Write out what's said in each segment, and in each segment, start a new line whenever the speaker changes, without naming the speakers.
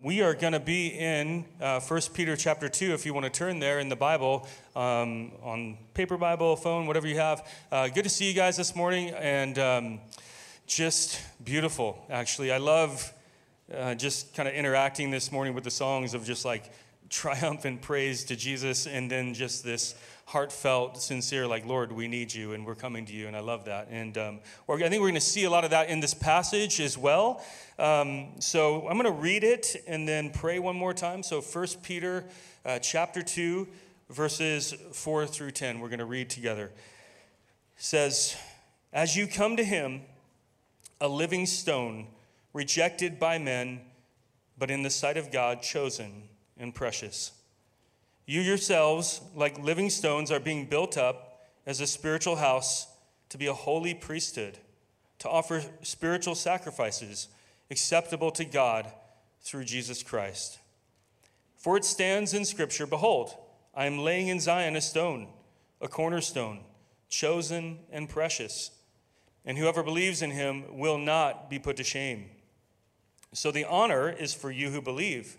We are going to be in uh, 1 Peter chapter 2, if you want to turn there in the Bible, um, on paper Bible, phone, whatever you have. Uh, good to see you guys this morning, and um, just beautiful, actually. I love uh, just kind of interacting this morning with the songs of just like triumphant praise to Jesus, and then just this heartfelt, sincere, like, Lord, we need you, and we're coming to you, and I love that. And um, I think we're going to see a lot of that in this passage as well. Um, so I'm going to read it and then pray one more time. So 1 Peter uh, chapter 2, verses 4 through 10, we're going to read together. It says, As you come to him, a living stone, rejected by men, but in the sight of God, chosen and precious. You yourselves, like living stones, are being built up as a spiritual house to be a holy priesthood, to offer spiritual sacrifices acceptable to God through Jesus Christ. For it stands in Scripture Behold, I am laying in Zion a stone, a cornerstone, chosen and precious, and whoever believes in him will not be put to shame. So the honor is for you who believe.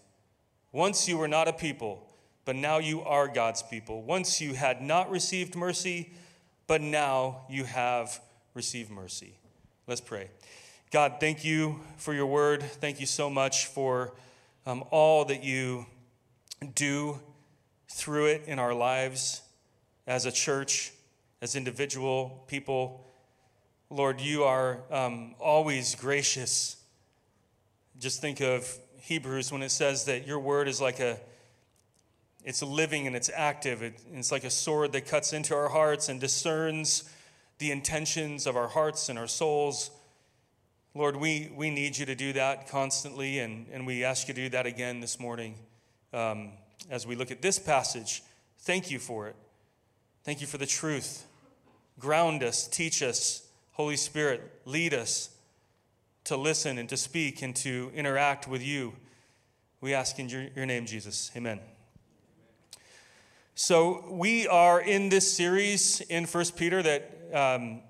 Once you were not a people, but now you are God's people. Once you had not received mercy, but now you have received mercy. Let's pray. God, thank you for your word. Thank you so much for um, all that you do through it in our lives as a church, as individual people. Lord, you are um, always gracious. Just think of Hebrews when it says that your word is like a it's living and it's active. It, it's like a sword that cuts into our hearts and discerns the intentions of our hearts and our souls. Lord, we, we need you to do that constantly, and, and we ask you to do that again this morning um, as we look at this passage. Thank you for it. Thank you for the truth. Ground us, teach us. Holy Spirit, lead us to listen and to speak and to interact with you. We ask in your, your name, Jesus. Amen. So, we are in this series in First Peter that um,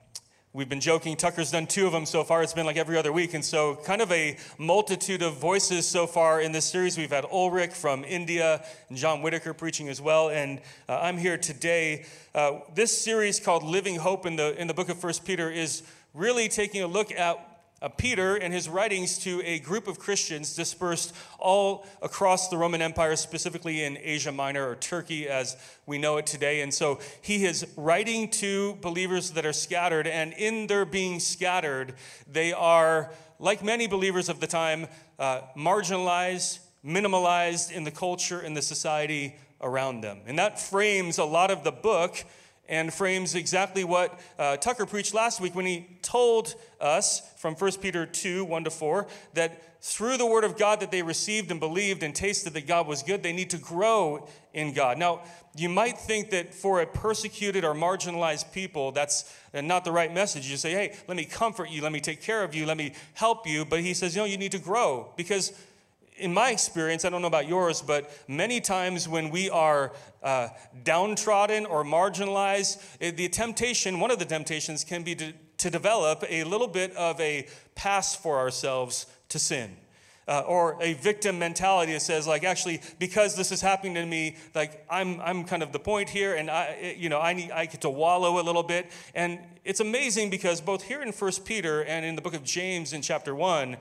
we've been joking. Tucker's done two of them so far. It's been like every other week. And so, kind of a multitude of voices so far in this series. We've had Ulrich from India and John Whitaker preaching as well. And uh, I'm here today. Uh, this series called Living Hope in the, in the book of First Peter is really taking a look at uh, Peter and his writings to a group of Christians dispersed all across the Roman Empire, specifically in Asia Minor or Turkey as we know it today. And so he is writing to believers that are scattered, and in their being scattered, they are, like many believers of the time, uh, marginalized, minimalized in the culture and the society around them. And that frames a lot of the book and frames exactly what uh, Tucker preached last week when he told us from 1 Peter 2 1 to 4 that through the word of God that they received and believed and tasted that God was good, they need to grow in God. Now, you might think that for a persecuted or marginalized people, that's not the right message. You say, hey, let me comfort you, let me take care of you, let me help you. But he says, no, you need to grow because in my experience, I don't know about yours, but many times when we are uh, downtrodden or marginalized, the temptation, one of the temptations, can be to, to develop a little bit of a pass for ourselves to sin. Uh, or a victim mentality that says like actually because this is happening to me like i'm i'm kind of the point here and i you know i need i get to wallow a little bit and it's amazing because both here in first peter and in the book of james in chapter 1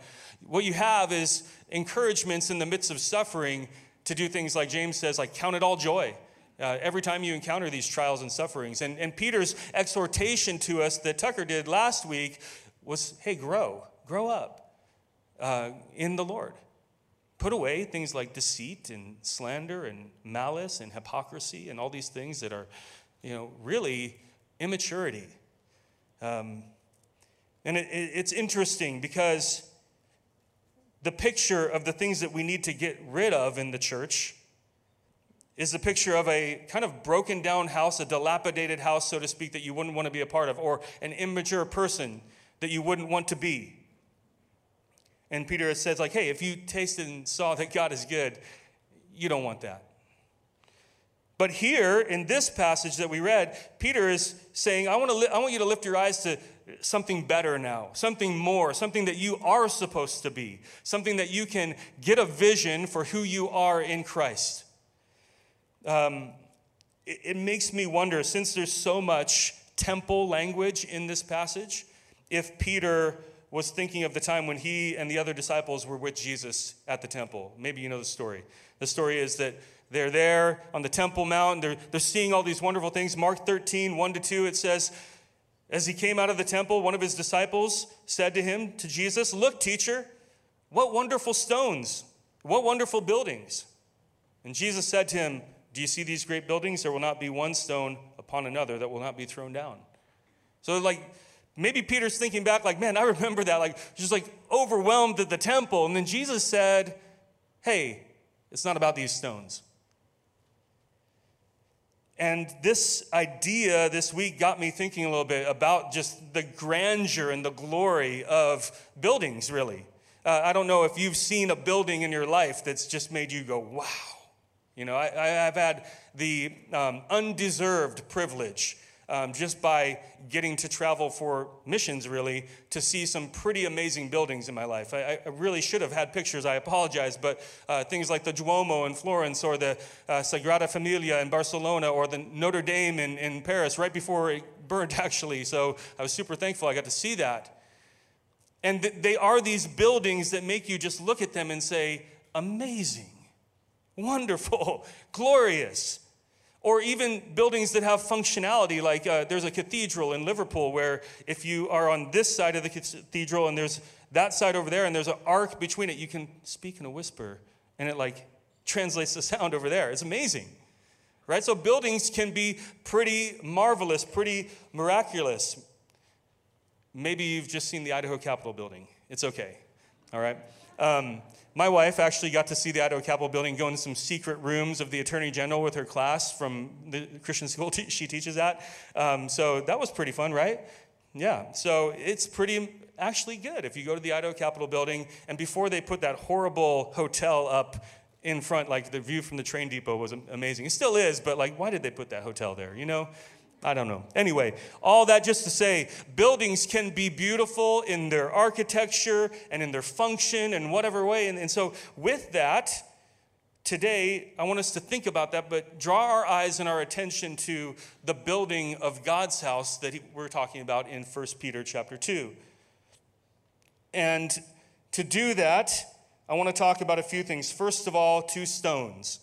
what you have is encouragements in the midst of suffering to do things like James says, like count it all joy. Uh, every time you encounter these trials and sufferings. And, and Peter's exhortation to us that Tucker did last week was hey, grow, grow up uh, in the Lord. Put away things like deceit and slander and malice and hypocrisy and all these things that are, you know, really immaturity. Um, and it, it, it's interesting because the picture of the things that we need to get rid of in the church is the picture of a kind of broken down house, a dilapidated house, so to speak, that you wouldn't want to be a part of, or an immature person that you wouldn't want to be. And Peter says, like, hey, if you tasted and saw that God is good, you don't want that. But here in this passage that we read, Peter is saying, I want, to li- I want you to lift your eyes to something better now, something more, something that you are supposed to be, something that you can get a vision for who you are in Christ. Um, it, it makes me wonder, since there's so much temple language in this passage, if Peter was thinking of the time when he and the other disciples were with Jesus at the temple. Maybe you know the story. The story is that they're there on the Temple Mount, they're, they're seeing all these wonderful things. Mark 13, 1 to 2, it says, As he came out of the temple, one of his disciples said to him, to Jesus, Look, teacher, what wonderful stones, what wonderful buildings. And Jesus said to him, Do you see these great buildings? There will not be one stone upon another that will not be thrown down. So, like, maybe Peter's thinking back, like, man, I remember that, like, just like overwhelmed at the temple. And then Jesus said, Hey, it's not about these stones. And this idea this week got me thinking a little bit about just the grandeur and the glory of buildings, really. Uh, I don't know if you've seen a building in your life that's just made you go, wow. You know, I, have had the um, undeserved privilege um, just by getting to travel for missions, really, to see some pretty amazing buildings in my life. I, I really should have had pictures, I apologize, but uh, things like the Duomo in Florence or the uh, Sagrada Familia in Barcelona or the Notre Dame in, in Paris right before it burned, actually. So I was super thankful I got to see that. And th- they are these buildings that make you just look at them and say, amazing, wonderful, glorious or even buildings that have functionality like uh, there's a cathedral in liverpool where if you are on this side of the cathedral and there's that side over there and there's an arc between it you can speak in a whisper and it like translates the sound over there. It's amazing right? So buildings can be pretty marvelous pretty miraculous. Maybe you've just seen the idaho capitol building. It's okay all right? Um, my wife actually got to see the Idaho Capitol building, go into some secret rooms of the Attorney General with her class from the Christian school she teaches at. Um, so that was pretty fun, right? Yeah. So it's pretty actually good if you go to the Idaho Capitol building and before they put that horrible hotel up in front, like the view from the train depot was amazing. It still is, but like, why did they put that hotel there? You know? I don't know. Anyway, all that just to say, buildings can be beautiful in their architecture and in their function and whatever way. And, and so, with that, today, I want us to think about that, but draw our eyes and our attention to the building of God's house that we're talking about in 1 Peter chapter 2. And to do that, I want to talk about a few things. First of all, two stones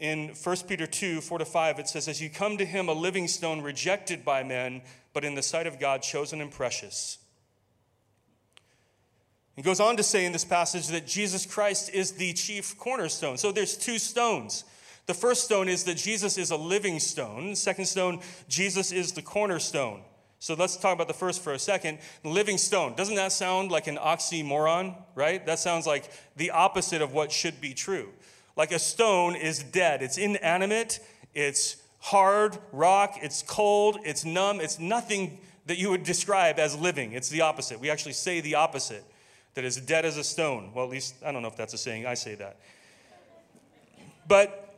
in 1 Peter 2 4 to 5, it says, As you come to him, a living stone rejected by men, but in the sight of God, chosen and precious. He goes on to say in this passage that Jesus Christ is the chief cornerstone. So there's two stones. The first stone is that Jesus is a living stone. The second stone, Jesus is the cornerstone. So let's talk about the first for a second. Living stone. Doesn't that sound like an oxymoron, right? That sounds like the opposite of what should be true. Like a stone is dead, it's inanimate, it's hard rock, it's cold, it's numb, it's nothing that you would describe as living. It's the opposite. We actually say the opposite that is dead as a stone. Well, at least, I don't know if that's a saying, I say that. But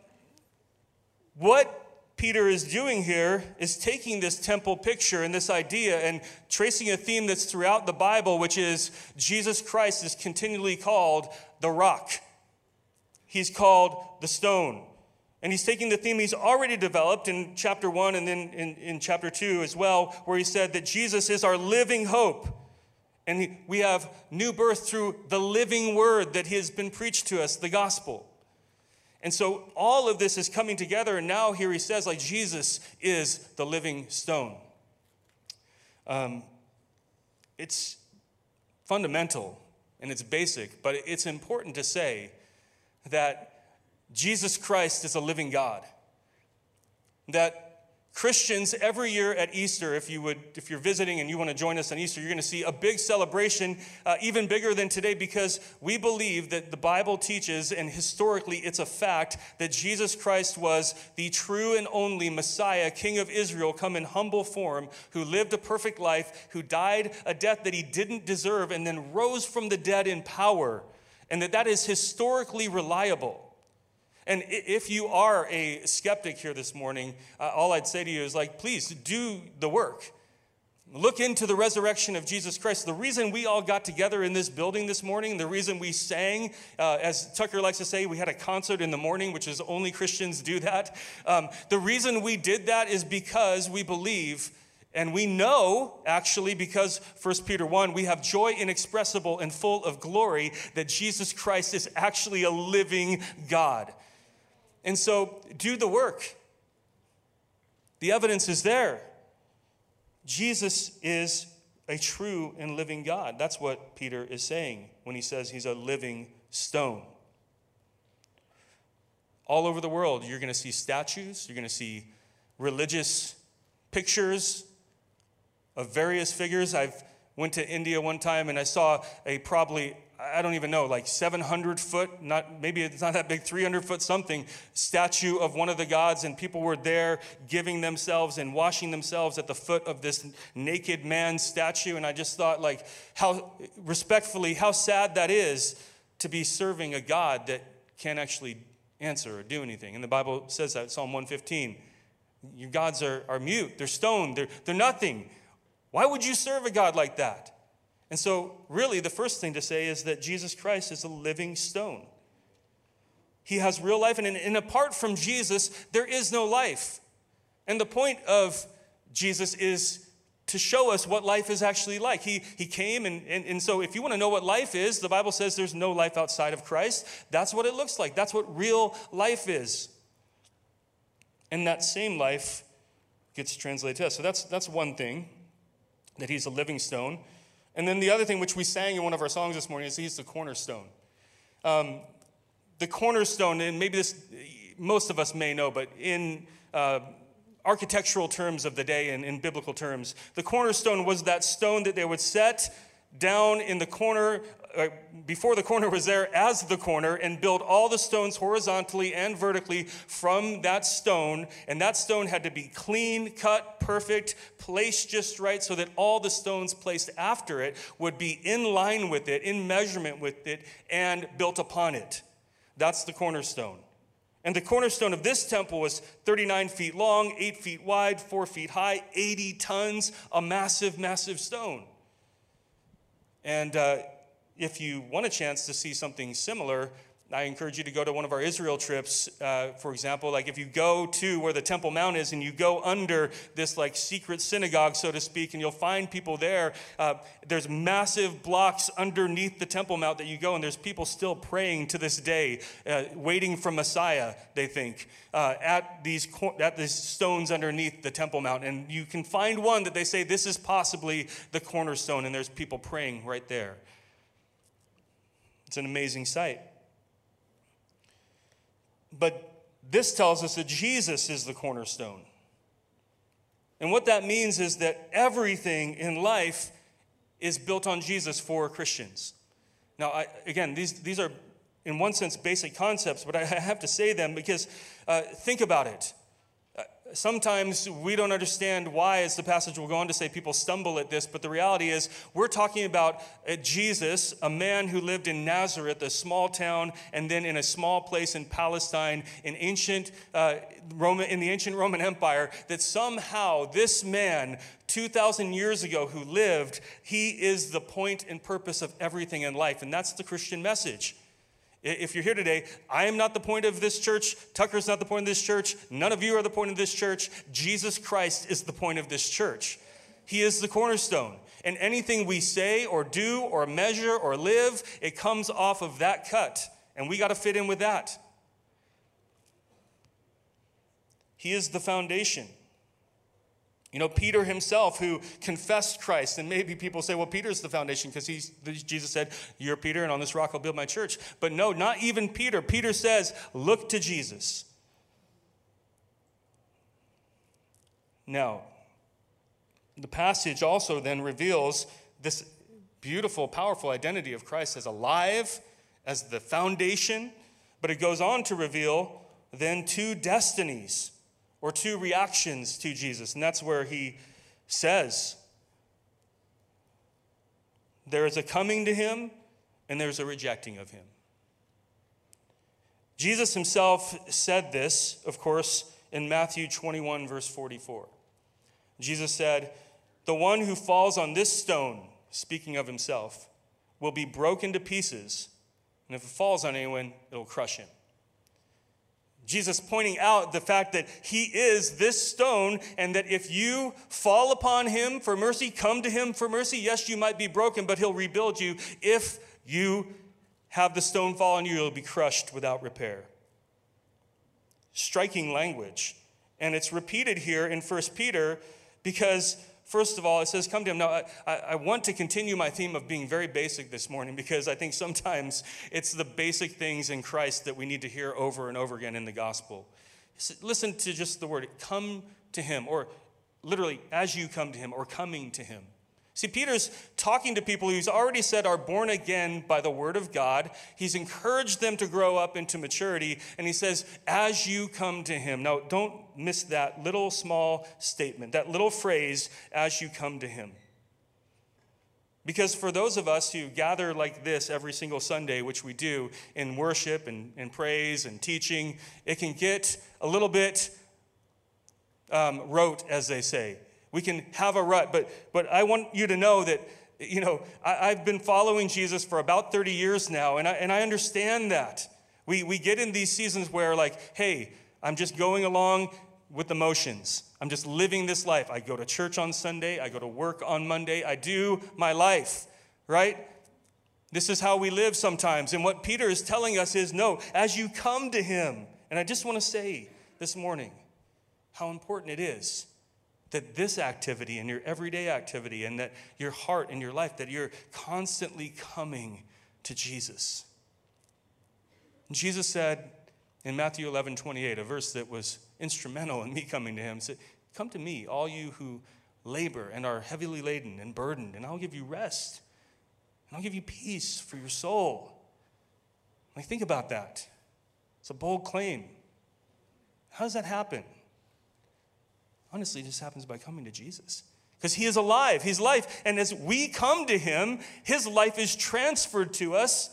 what Peter is doing here is taking this temple picture and this idea and tracing a theme that's throughout the Bible, which is Jesus Christ is continually called the rock he's called the stone. And he's taking the theme he's already developed in chapter one and then in, in chapter two as well, where he said that Jesus is our living hope. And we have new birth through the living word that has been preached to us, the gospel. And so all of this is coming together, and now here he says, like, Jesus is the living stone. Um, it's fundamental and it's basic, but it's important to say that Jesus Christ is a living God. That Christians every year at Easter, if you would, if you're visiting and you want to join us on Easter, you're going to see a big celebration, uh, even bigger than today, because we believe that the Bible teaches, and historically it's a fact, that Jesus Christ was the true and only Messiah, King of Israel, come in humble form, who lived a perfect life, who died a death that he didn't deserve, and then rose from the dead in power, and that that is historically reliable. And if you are a skeptic here this morning, uh, all I'd say to you is like, please do the work. Look into the resurrection of Jesus Christ. The reason we all got together in this building this morning, the reason we sang, uh, as Tucker likes to say, we had a concert in the morning, which is only Christians do that. Um, the reason we did that is because we believe and we know, actually, because 1 Peter 1, we have joy inexpressible and full of glory that Jesus Christ is actually a living God. And so do the work. The evidence is there. Jesus is a true and living God. That's what Peter is saying when he says he's a living stone. All over the world, you're going to see statues, you're going to see religious pictures of various figures. I've went to India one time and I saw a probably I don't even know, like 700 foot, not maybe it's not that big, 300 foot something, statue of one of the gods, and people were there giving themselves and washing themselves at the foot of this naked man statue. And I just thought, like, how respectfully, how sad that is to be serving a God that can't actually answer or do anything. And the Bible says that, Psalm 115. Your gods are, are mute, they're stone, they're, they're nothing. Why would you serve a God like that? And so, really, the first thing to say is that Jesus Christ is a living stone. He has real life, and, and apart from Jesus, there is no life. And the point of Jesus is to show us what life is actually like. He, he came, and, and, and so if you want to know what life is, the Bible says there's no life outside of Christ. That's what it looks like. That's what real life is. And that same life gets translated to us. So that's, that's one thing, that he's a living stone. And then the other thing, which we sang in one of our songs this morning, is He's the cornerstone. Um, the cornerstone, and maybe this, most of us may know, but in uh, architectural terms of the day and in biblical terms, the cornerstone was that stone that they would set down in the corner before the corner was there as the corner and build all the stones horizontally and vertically from that stone. And that stone had to be clean, cut, perfect, placed just right so that all the stones placed after it would be in line with it, in measurement with it, and built upon it. That's the cornerstone. And the cornerstone of this temple was 39 feet long, 8 feet wide, 4 feet high, 80 tons, a massive, massive stone. And uh, if you want a chance to see something similar, I encourage you to go to one of our Israel trips. Uh, for example, like if you go to where the Temple Mount is and you go under this like secret synagogue, so to speak, and you'll find people there. Uh, there's massive blocks underneath the Temple Mount that you go, and there's people still praying to this day, uh, waiting for Messiah. They think uh, at these at these stones underneath the Temple Mount, and you can find one that they say this is possibly the cornerstone, and there's people praying right there. It's an amazing sight. But this tells us that Jesus is the cornerstone. And what that means is that everything in life is built on Jesus for Christians. Now, I, again, these, these are, in one sense, basic concepts, but I have to say them because uh, think about it sometimes we don't understand why, as the passage will go on to say, people stumble at this, but the reality is we're talking about uh, Jesus, a man who lived in Nazareth, a small town, and then in a small place in Palestine, in ancient uh, Roman, in the ancient Roman Empire, that somehow this man 2,000 years ago who lived, he is the point and purpose of everything in life. And that's the Christian message. If you're here today, I am not the point of this church. Tucker's not the point of this church. None of you are the point of this church. Jesus Christ is the point of this church. He is the cornerstone. And anything we say or do or measure or live, it comes off of that cut. And we got to fit in with that. He is the foundation. You know, Peter himself, who confessed Christ, and maybe people say, well, Peter's the foundation because Jesus said, You're Peter, and on this rock I'll build my church. But no, not even Peter. Peter says, Look to Jesus. Now, the passage also then reveals this beautiful, powerful identity of Christ as alive, as the foundation, but it goes on to reveal then two destinies or two reactions to Jesus. And that's where he says, there is a coming to him and there's a rejecting of him. Jesus himself said this, of course, in Matthew 21, verse 44. Jesus said, The one who falls on this stone, speaking of himself, will be broken to pieces, and if it falls on anyone, it'll crush him. Jesus pointing out the fact that he is this stone, and that if you fall upon him for mercy, come to him for mercy, yes, you might be broken, but he'll rebuild you. If you have the stone fall on you, you'll be crushed without repair. Striking language. And it's repeated here in 1 Peter because First of all, it says, Come to him. Now, I, I, want to continue my theme of being very basic this morning because I think sometimes it's the basic things in Christ that we need to hear over and over again in the gospel. Listen to just the word, come to him, or literally, as you come to him, or coming to him. See, Peter's talking to people who's already said are born again by the word of God. He's encouraged them to grow up into maturity, and he says, as you come to him. Now, don't miss that little small statement, that little phrase, as you come to him. Because for those of us who gather like this every single Sunday, which we do in worship and, and praise and teaching, it can get a little bit um, rote, as they say. We can have a rut, but, but I want you to know that, you know, I, have been following Jesus for about 30 years now, and I, and I understand that. We, we get in these seasons where, like, hey, I'm just going along with the motions. I'm just living this life. I go to church on Sunday, I go to work on Monday, I do my life, right? This is how we live sometimes. And what Peter is telling us is no, as you come to him, and I just want to say this morning how important it is that this activity and your everyday activity and that your heart and your life that you're constantly coming to jesus. And jesus said in matthew 11 28 a verse that was instrumental in me coming to him said come to me all you who labor and are heavily laden and burdened and i'll give you rest. And i'll give you peace for your soul. Like think about that. It's a bold claim. How does that happen honestly it just happens by coming to Jesus. Because he is alive, he's life. And as we come to him, his life is transferred to us.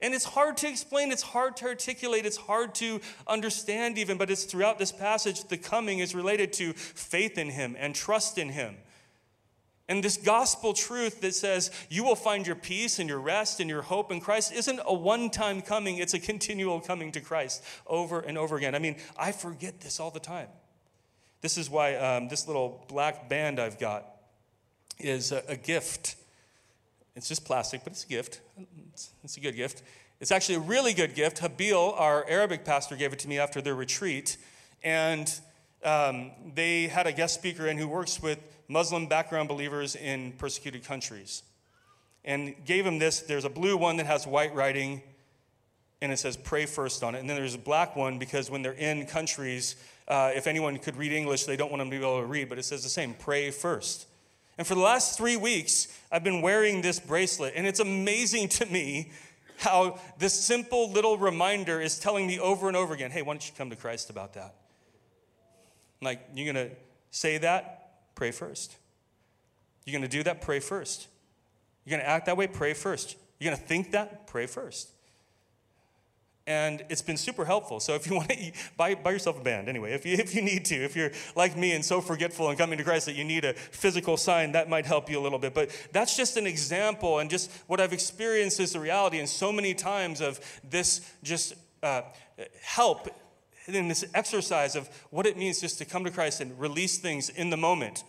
And it's hard to explain, it's hard to articulate, it's hard to understand even, but it's throughout this passage, the coming is related to faith in him and trust in him. And this gospel truth that says you will find your peace and your rest and your hope in Christ isn't a one time coming, it's a continual coming to Christ over and over again. I mean, I forget this all the time. This is why um, this little black band I've got is a, a, gift. It's just plastic, but it's a gift. It's, it's, a good gift. It's actually a really good gift. Habil, our Arabic pastor, gave it to me after their retreat. And um, they had a guest speaker in who works with Muslim background believers in persecuted countries. And gave him this. There's a blue one that has white writing, and it says pray first on it. And then there's a black one because when they're in countries, uh, if anyone could read English, they don't want them to be able to read, but it says the same pray first. And for the last three weeks, I've been wearing this bracelet, and it's amazing to me how this simple little reminder is telling me over and over again hey, why don't you come to Christ about that? Like, you're going to say that? Pray first. You're going to do that? Pray first. You're going to act that way? Pray first. You're going to think that? Pray first and it's been super helpful. So if you want to buy, buy yourself a band anyway, if you, if you need to, if you're like me and so forgetful and coming to Christ that you need a physical sign, that might help you a little bit. But that's just an example, and just what I've experienced is the reality, and so many times of this just uh, help in this exercise of what it means just to come to Christ and release things in the moment,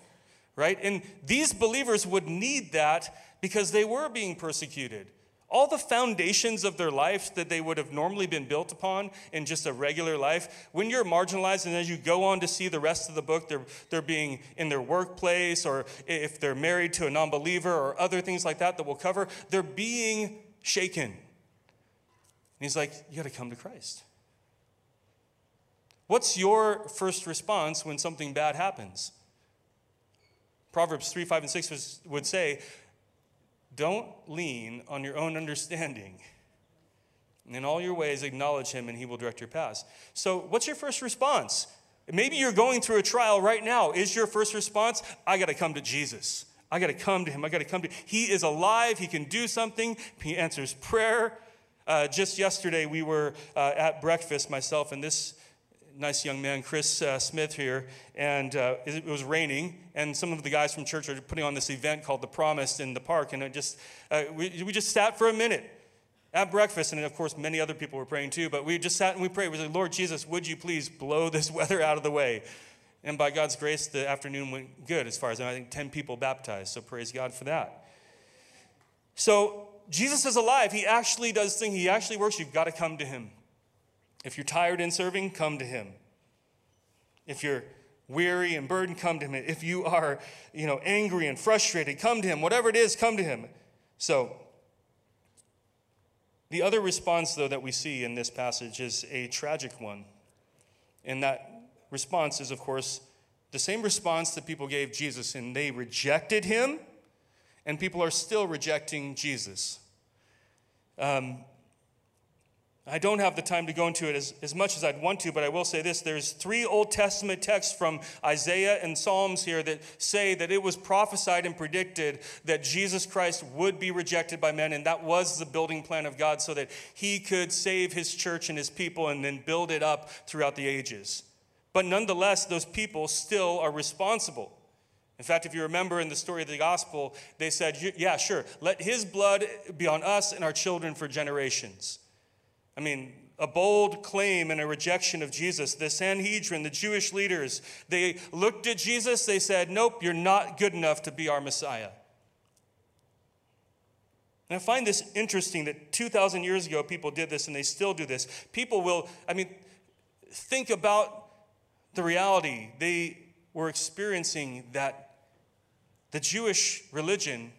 right? And these believers would need that because they were being persecuted all the foundations of their life that they would have normally been built upon in just a regular life, when you're marginalized and as you go on to see the rest of the book, they're, they're being in their workplace or if they're married to a non believer or other things like that that we'll cover, they're being shaken. And he's like, You got to come to Christ. What's your first response when something bad happens? Proverbs 3, 5, and 6 was, would say, Don't lean on your own understanding. In all your ways, acknowledge him, and he will direct your paths. So, what's your first response? Maybe you're going through a trial right now. Is your first response, I got to come to Jesus? I got to come to him. I got to come to. He is alive. He can do something. He answers prayer. Uh, just yesterday, we were uh, at breakfast, myself and this nice young man, Chris uh, Smith, here, and uh, it, was raining, and some of the guys from church are putting on this event called The Promised in the park, and it just uh, we, we just sat for a minute at breakfast, and of course, many other people were praying too, but we just sat and we prayed. We said, Lord Jesus, would you please blow this weather out of the way? And by God's grace, the afternoon went good as far as I think 10 people baptized, so praise God for that. So, Jesus is alive. He actually does things, He actually works. You've got to come to Him. If you're tired in serving, come to Him. If you're weary and burdened, come to Him. If you are, you know, angry and frustrated, come to Him. Whatever it is, come to Him. So, the other response, though, that we see in this passage is a tragic one. And that response is, of course, the same response that people gave Jesus, and they rejected him, and people are still rejecting Jesus. Um, I don't have the time to go into it as, as much as I'd want to, but I will say this. There's three Old Testament texts from Isaiah and Psalms here that say that it was prophesied and predicted that Jesus Christ would be rejected by men, and that was the building plan of God so that he could save his church and his people and then build it up throughout the ages. But nonetheless, those people still are responsible. In fact, if you remember in the story of the gospel, they said, Yeah, sure, let his blood be on us and our children for generations. I mean, a bold claim and a rejection of Jesus. The Sanhedrin, the Jewish leaders, they looked at Jesus, they said, Nope, you're not good enough to be our Messiah. And I find this interesting that 2,000 years ago people did this and they still do this. People will, I mean, think about the reality. They were experiencing that the Jewish religion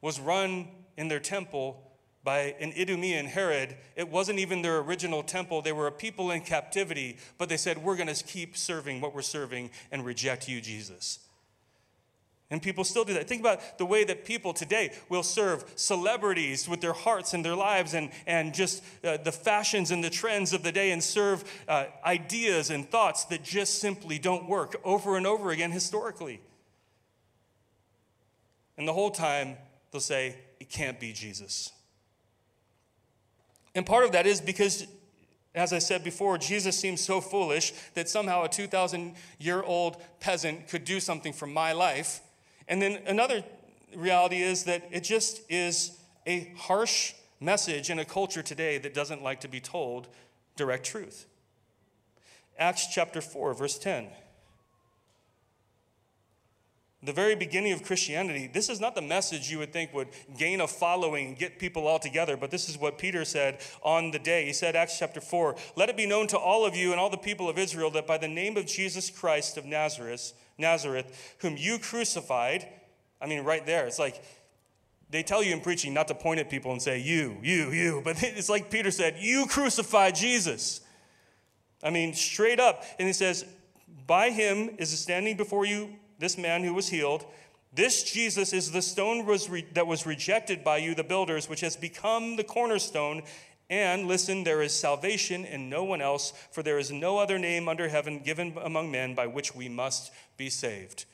was run in their temple by an Idumean Herod. It wasn't even their original temple. They were a people in captivity, but they said, We're going to keep serving what we're serving and reject you, Jesus. And people still do that. Think about the way that people today will serve celebrities with their hearts and their lives and, and just uh, the fashions and the trends of the day and serve uh, ideas and thoughts that just simply don't work over and over again historically. And the whole time they'll say, It can't be Jesus. And part of that is because, as I said before, Jesus seems so foolish that somehow a 2,000 year old peasant could do something for my life. And then another reality is that it just is a harsh message in a culture today that doesn't like to be told direct truth. Acts chapter 4, verse 10 the very beginning of Christianity, this is not the message you would think would gain a following and get people all together, but this is what Peter said on the day. He said, Acts chapter 4, let it be known to all of you and all the people of Israel that by the name of Jesus Christ of Nazareth, Nazareth, whom you crucified, I mean, right there, it's like they tell you in preaching not to point at people and say, you, you, you, but it's like Peter said, you crucified Jesus. I mean, straight up. And he says, by him is standing before you this man who was healed, this Jesus is the stone was re- that was rejected by you, the builders, which has become the cornerstone. And listen, there is salvation in no one else, for there is no other name under heaven given among men by which we must be saved.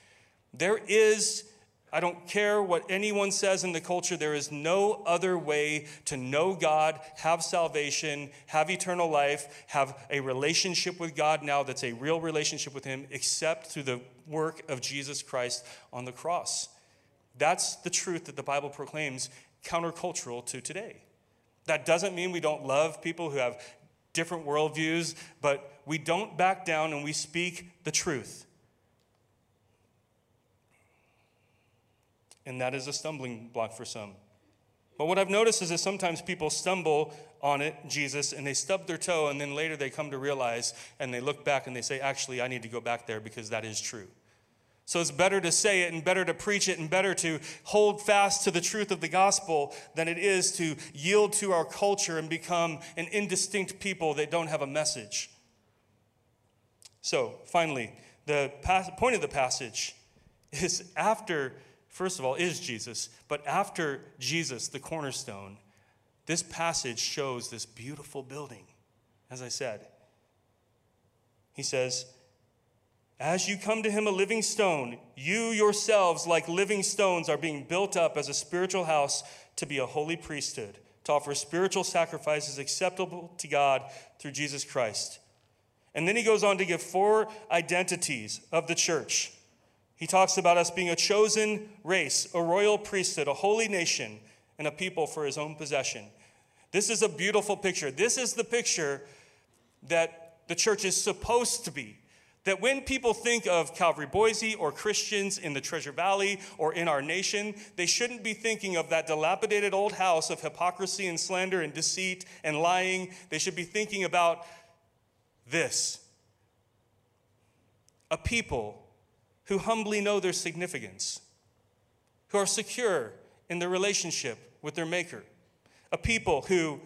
There is I don't care what anyone says in the culture, there is no other way to know God, have salvation, have eternal life, have a relationship with God now that's a real relationship with Him, except through the work of Jesus Christ on the cross. That's the truth that the Bible proclaims countercultural to today. That doesn't mean we don't love people who have different worldviews, but we don't back down and we speak the truth. And that is a stumbling block for some. But what I've noticed is that sometimes people stumble on it, Jesus, and they stub their toe, and then later they come to realize and they look back and they say, Actually, I need to go back there because that is true. So it's better to say it and better to preach it and better to hold fast to the truth of the gospel than it is to yield to our culture and become an indistinct people that don't have a message. So, finally, the point of the passage is after, first of all, is Jesus, but after Jesus, the cornerstone, this passage shows this beautiful building, as I said. He says, As you come to him a living stone, you yourselves, like living stones, are being built up as a spiritual house to be a holy priesthood, to offer spiritual sacrifices acceptable to God through Jesus Christ. And then he goes on to give four identities of the church. He talks about us being a chosen race, a royal priesthood, a holy nation, and a people for his own possession. This is a beautiful picture. This is the picture that the church is supposed to be. That when people think of Calvary Boise or Christians in the Treasure Valley or in our nation, they shouldn't be thinking of that dilapidated old house of hypocrisy and slander and deceit and lying. They should be thinking about this a people who humbly know their significance, who are secure in their relationship with their Maker, a people who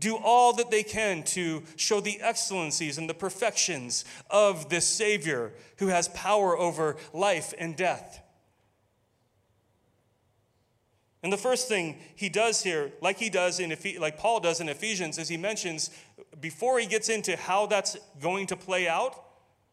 do all that they can to show the excellencies and the perfections of this Savior who has power over life and death. And the first thing he does here, like he does in like Paul does in Ephesians, is he mentions before he gets into how that's going to play out,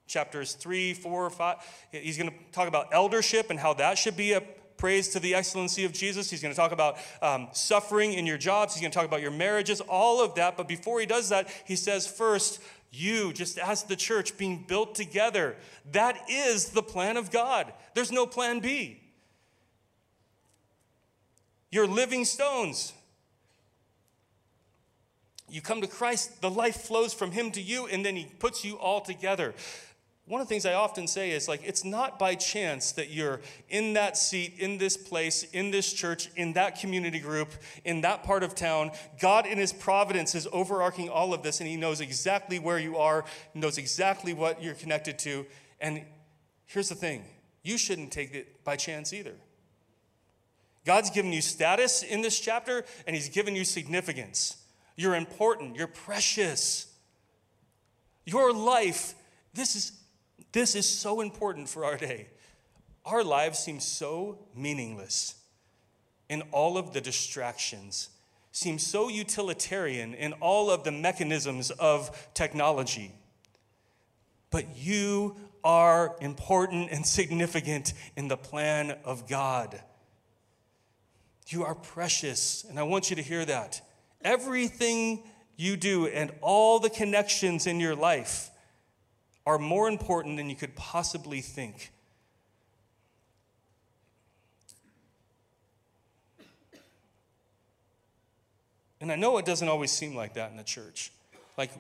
chapters three, four, five, he's going to talk about eldership and how that should be a praise to the excellency of Jesus. He's going to talk about um, suffering in your jobs. He's going to talk about your marriages, all of that. But before he does that, he says, first, you, just as the church, being built together. That is the plan of God. There's no plan B. You're living stones. You come to Christ, the life flows from Him to you, and then He puts you all together one of the things I often say is like, it's not by chance that you're in that seat, in this place, in this church, in that community group, in that part of town. God, in His providence, is overarching all of this, and He knows exactly where you are, knows exactly what you're connected to. And here's the thing you shouldn't take it by chance either. God's given you status in this chapter, and He's given you significance. You're important, you're precious. Your life, this is this is so important for our day. Our lives seem so meaningless in all of the distractions, seem so utilitarian in all of the mechanisms of technology. But you are important and significant in the plan of God. You are precious, and I want you to hear that. Everything you do and all the connections in your life are more important than you could possibly think. And I know it doesn't always seem like that in the church. Like,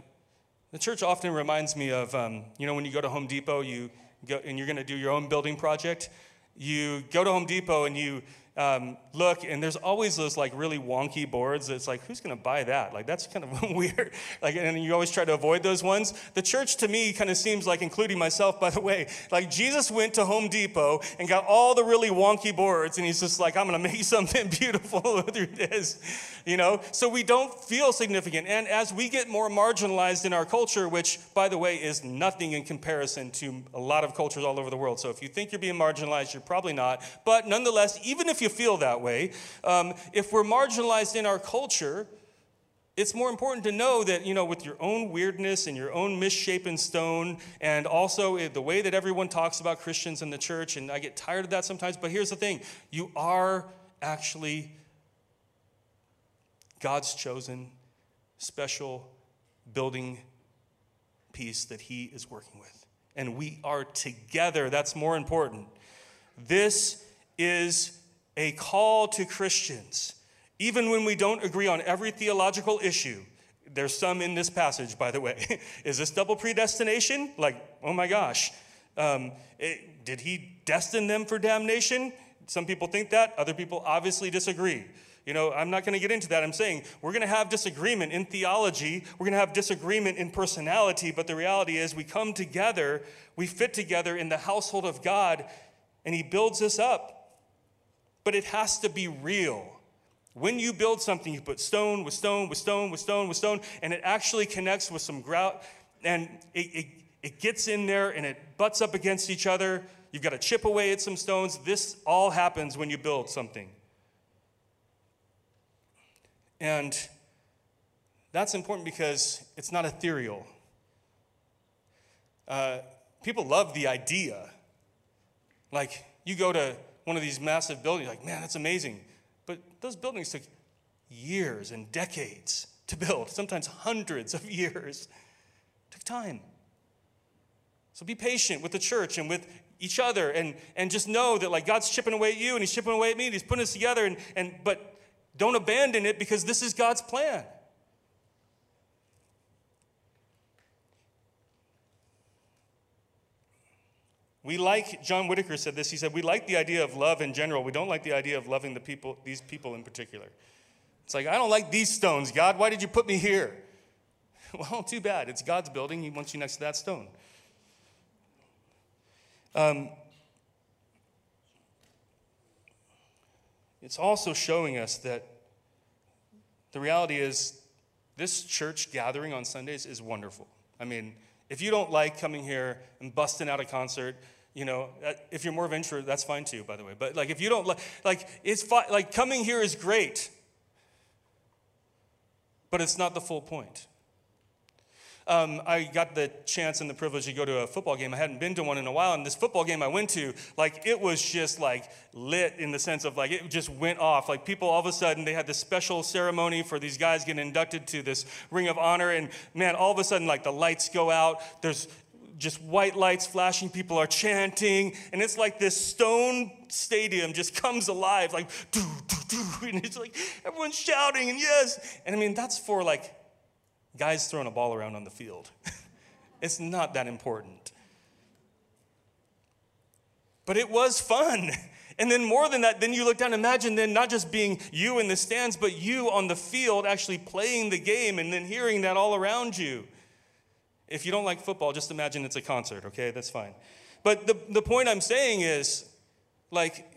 the church often reminds me of, um, you know, when you go to Home Depot, you go and you're going to do your own building project. You go to Home Depot and you um, look, and there's always those like really wonky boards. It's like, who's going to buy that? Like, that's kind of weird. Like, and you always try to avoid those ones. The church to me kind of seems like, including myself, by the way, like Jesus went to Home Depot and got all the really wonky boards, and he's just like, I'm going to make something beautiful through this, you know? So we don't feel significant. And as we get more marginalized in our culture, which, by the way, is nothing in comparison to a lot of cultures all over the world. So if you think you're being marginalized, you're probably not. But nonetheless, even if you feel that way. Um, if we're marginalized in our culture, it's more important to know that, you know, with your own weirdness and your own misshapen stone, and also the way that everyone talks about Christians in the church, and I get tired of that sometimes, but here's the thing you are actually God's chosen, special building piece that He is working with. And we are together. That's more important. This is a call to Christians, even when we don't agree on every theological issue. There's some in this passage, by the way. Is this double predestination? Like, oh my gosh. Um, it, did he destine them for damnation? Some people think that, other people obviously disagree. You know, I'm not going to get into that. I'm saying we're going to have disagreement in theology, we're going to have disagreement in personality, but the reality is we come together, we fit together in the household of God, and He builds us up but it has to be real. When you build something, you put stone with stone with stone with stone with stone, and it actually connects with some grout, and it, it, it gets in there and it butts up against each other. You've got to chip away at some stones. This all happens when you build something. And that's important because it's not ethereal. Uh, people love the idea. Like, you go to one of these massive buildings, like, man, that's amazing. But those buildings took years and decades to build, sometimes hundreds of years. It took time. So be patient with the church and with each other and, and just know that like God's chipping away at you and he's chipping away at me and he's putting us together and, and but don't abandon it because this is God's plan. We like, John Whitaker said this, he said, we like the idea of love in general. We don't like the idea of loving the people, these people in particular. It's like, I don't like these stones, God. Why did you put me here? Well, too bad. It's God's building. He wants you next to that stone. Um, it's also showing us that the reality is this church gathering on Sundays is wonderful. I mean, if you don't like coming here and busting out a concert, you know, uh, if you're more of an introvert, that's fine too, by the way. But like, if you don't like, like, it's fine. Like, coming here is great but it's not the full point. Um, I got the chance and the privilege to go to a football game. I hadn't been to one in a while, and this football game I went to, like it was just like lit in the sense of like it just went off. Like people all of a sudden they had this special ceremony for these guys getting inducted to this Ring of Honor, and man, all of a sudden like the lights go out. There's just white lights flashing, people are chanting, and it's like this stone stadium just comes alive, like, doo, doo, doo, and it's like everyone's shouting, and yes. And I mean, that's for like guys throwing a ball around on the field. it's not that important. But it was fun. And then, more than that, then you look down, imagine then not just being you in the stands, but you on the field actually playing the game and then hearing that all around you. If you don't like football, just imagine it's a concert, okay? That's fine. But the, the point I'm saying is, like,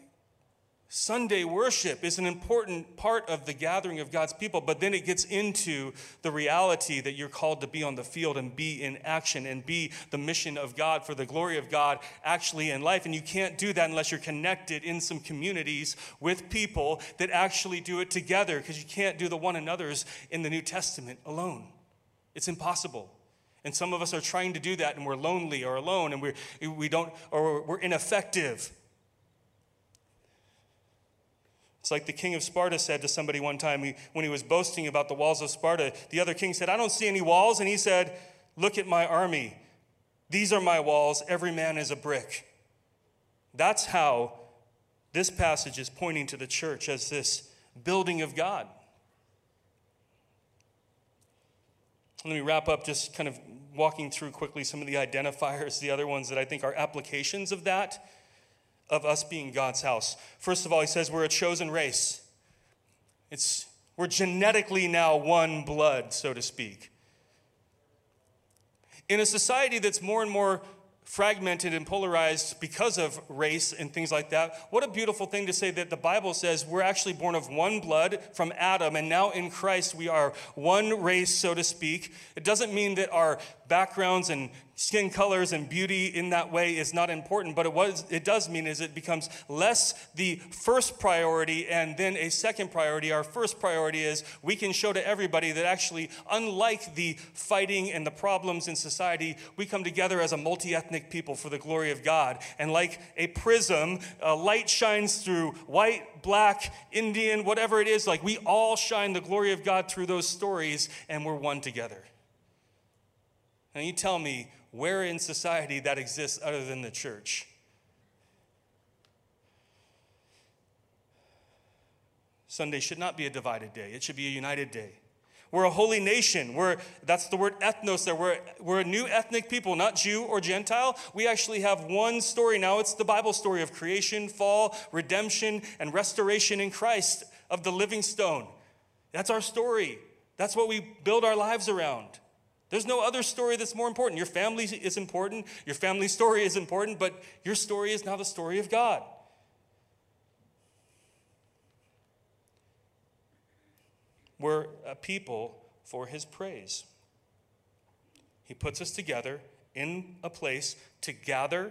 Sunday worship is an important part of the gathering of God's people, but then it gets into the reality that you're called to be on the field and be in action and be the mission of God for the glory of God actually in life. And you can't do that unless you're connected in some communities with people that actually do it together because you can't do the one another's in the New Testament alone. It's impossible. And some of us are trying to do that and we're lonely or alone and we're, we don't, or we're ineffective. It's like the king of Sparta said to somebody one time when he was boasting about the walls of Sparta. The other king said, I don't see any walls. And he said, Look at my army. These are my walls. Every man is a brick. That's how this passage is pointing to the church as this building of God. Let me wrap up just kind of walking through quickly some of the identifiers, the other ones that I think are applications of that, of us being God's house. First of all, he says we're a chosen race. It's, we're genetically now one blood, so to speak. In a society that's more and more fragmented and polarized because of race and things like that. What a beautiful thing to say that the Bible says we're actually born of one blood from Adam, and now in Christ we are one race, so to speak. It doesn't mean that our backgrounds and skin colors and beauty in that way is not important, but it, was, it does mean is it becomes less the first priority and then a second priority. Our first priority is we can show to everybody that actually, unlike the fighting and the problems in society, we come together as a multi ethnic people for the glory of God. And like a prism, a light shines through white, black, Indian, whatever it is, like we all shine the glory of God through those stories and we're one together. And you tell me where in society that exists other than the church? Sunday should not be a divided day, it should be a united day. We're a holy nation. We're, that's the word ethnos there. We're, we're a new ethnic people, not Jew or Gentile. We actually have one story now. It's the Bible story of creation, fall, redemption, and restoration in Christ of the living stone. That's our story. That's what we build our lives around. There's no other story that's more important. Your family is important, your family story is important, but your story is now the story of God. We're a people for his praise. He puts us together in a place to gather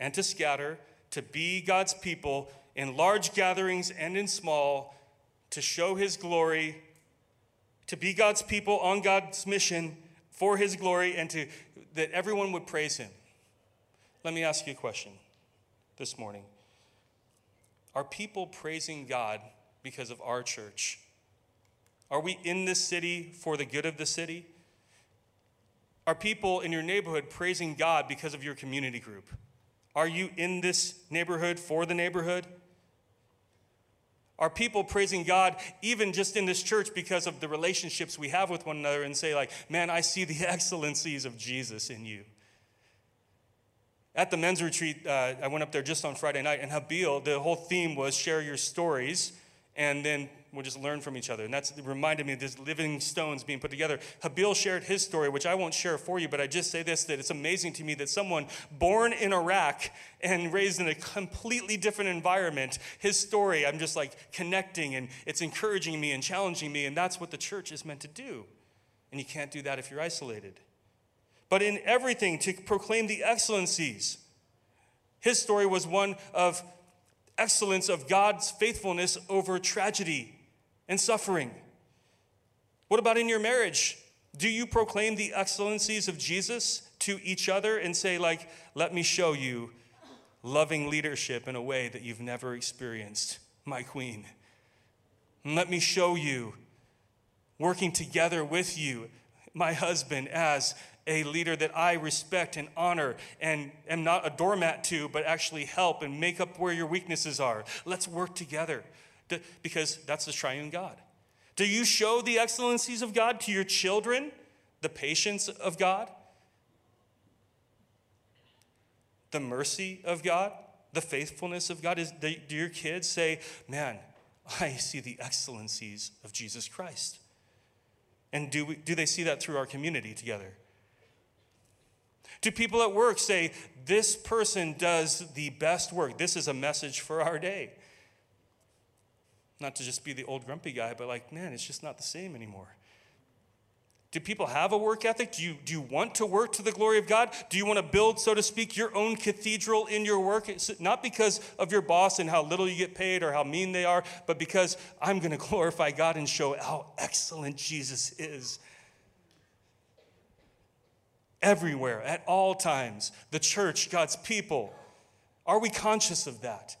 and to scatter, to be God's people in large gatherings and in small, to show his glory, to be God's people on God's mission for his glory, and to, that everyone would praise him. Let me ask you a question this morning. Are people praising God because of our church? Are we in this city for the good of the city? Are people in your neighborhood praising God because of your community group? Are you in this neighborhood for the neighborhood? Are people praising God even just in this church because of the relationships we have with one another and say, like, man, I see the excellencies of Jesus in you? At the men's retreat, uh, I went up there just on Friday night, and Habil, the whole theme was share your stories and then we'll just learn from each other. And that's reminded me of these living stones being put together. Habil shared his story, which I won't share for you, but I just say this that it's amazing to me that someone born in Iraq and raised in a completely different environment, his story, I'm just like connecting and it's encouraging me and challenging me. And that's what the church is meant to do. And you can't do that if you're isolated. But in everything, to proclaim the excellencies. His story was one of excellence of God's faithfulness over tragedy and suffering? What about in your marriage? Do you proclaim the excellencies of Jesus to each other and say, like, let me show you loving leadership in a way that you've never experienced, my queen? let me show you working together with you, my husband, as a leader that I respect and honor and am not a doormat to, but actually help and make up where your weaknesses are. Let's work together because that's the triune God. Do you show the excellencies of God to your children, the patience of God, the mercy of God, the faithfulness of God? Is, do your kids say, Man, I see the excellencies of Jesus Christ? And do, we, do they see that through our community together? Do people at work say, This person does the best work? This is a message for our day. Not to just be the old grumpy guy, but like, man, it's just not the same anymore. Do people have a work ethic? Do you, do you want to work to the glory of God? Do you want to build, so to speak, your own cathedral in your work? It's not because of your boss and how little you get paid or how mean they are, but because I'm going to glorify God and show how excellent Jesus is everywhere, at all times. The church, God's people. Are we conscious of that?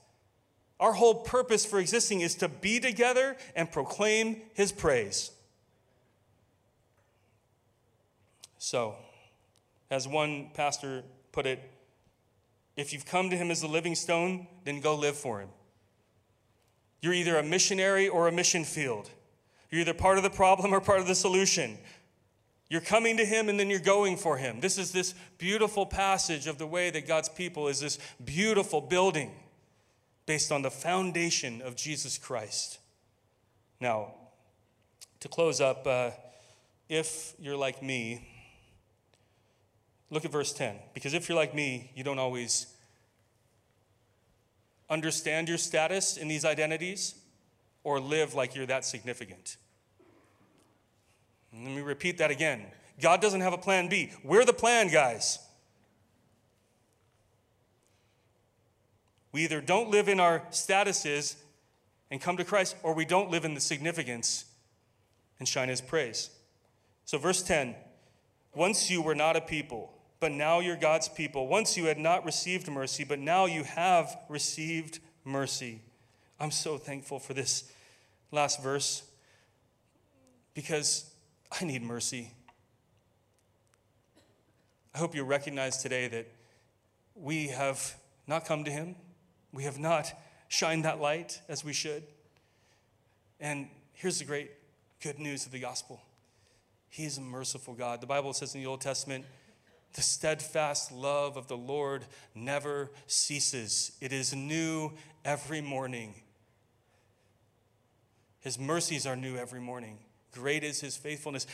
Our whole purpose for existing is to be together and proclaim his praise. So, as one pastor put it, if you've come to him as a living stone, then go live for him. You're either a missionary or a mission field. You're either part of the problem or part of the solution. You're coming to him and then you're going for him. This is this beautiful passage of the way that God's people is this beautiful building based on the foundation of Jesus Christ. Now, to close up, uh, if you're like me, look at verse 10. Because if you're like me, you don't always understand your status in these identities or live like you're that significant. Let me repeat that again. God doesn't have a plan B. We're the plan, guys. We either don't live in our statuses and come to Christ, or we don't live in the significance and shine his praise. So, verse 10 Once you were not a people, but now you're God's people. Once you had not received mercy, but now you have received mercy. I'm so thankful for this last verse because I need mercy. I hope you recognize today that we have not come to Him. We have not shined that light as we should. And here's the great good news of the gospel He is a merciful God. The Bible says in the Old Testament, the steadfast love of the Lord never ceases, it is new every morning. His mercies are new every morning. Great is his faithfulness.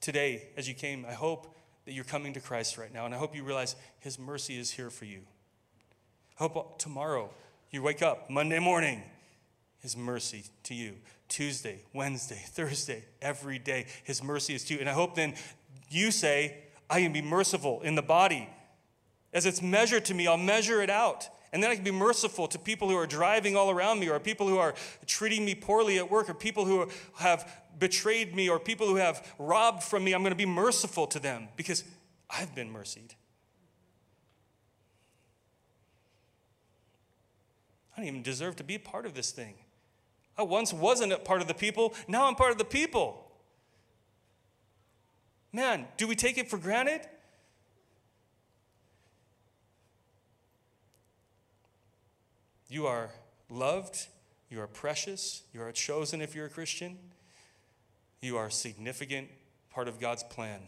Today, as you came, I hope that you're coming to Christ right now, and I hope you realize his mercy is here for you. I hope tomorrow you wake up, Monday morning, his mercy to you. Tuesday, Wednesday, Thursday, every day, his mercy is to you. And I hope then you say, I can be merciful in the body As it's measured to me, I'll measure it out. And then I can be merciful to people who are driving all around me, or people who are treating me poorly at work, or people who have betrayed me, or people who have robbed from me. I'm going to be merciful to them because I've been mercied. I don't even deserve to be a part of this thing. I once wasn't a part of the people, now I'm part of the people. Man, do we take it for granted? You are loved, you are precious, you are chosen if you're a Christian. You are a significant part of God's plan.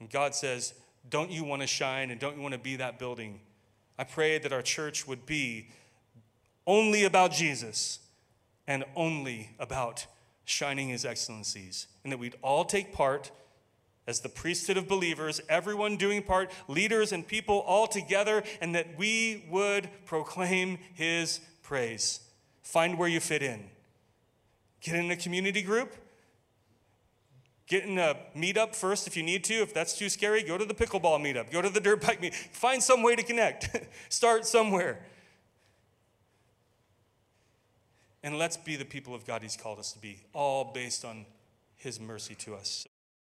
And God says, Don't you want to shine and don't you want to be that building? I pray that our church would be only about Jesus and only about shining his excellencies, and that we'd all take part as the priesthood of believers, everyone doing part, leaders and people all together, and that we would proclaim his praise. Find where you fit in. Get in a community group. Get in a meetup first if you need to. If that's too scary, go to the pickleball meetup. Go to the dirt bike meet. Find some way to connect. Start somewhere. And let's be the people of God He's called us to be, all based on His mercy to us.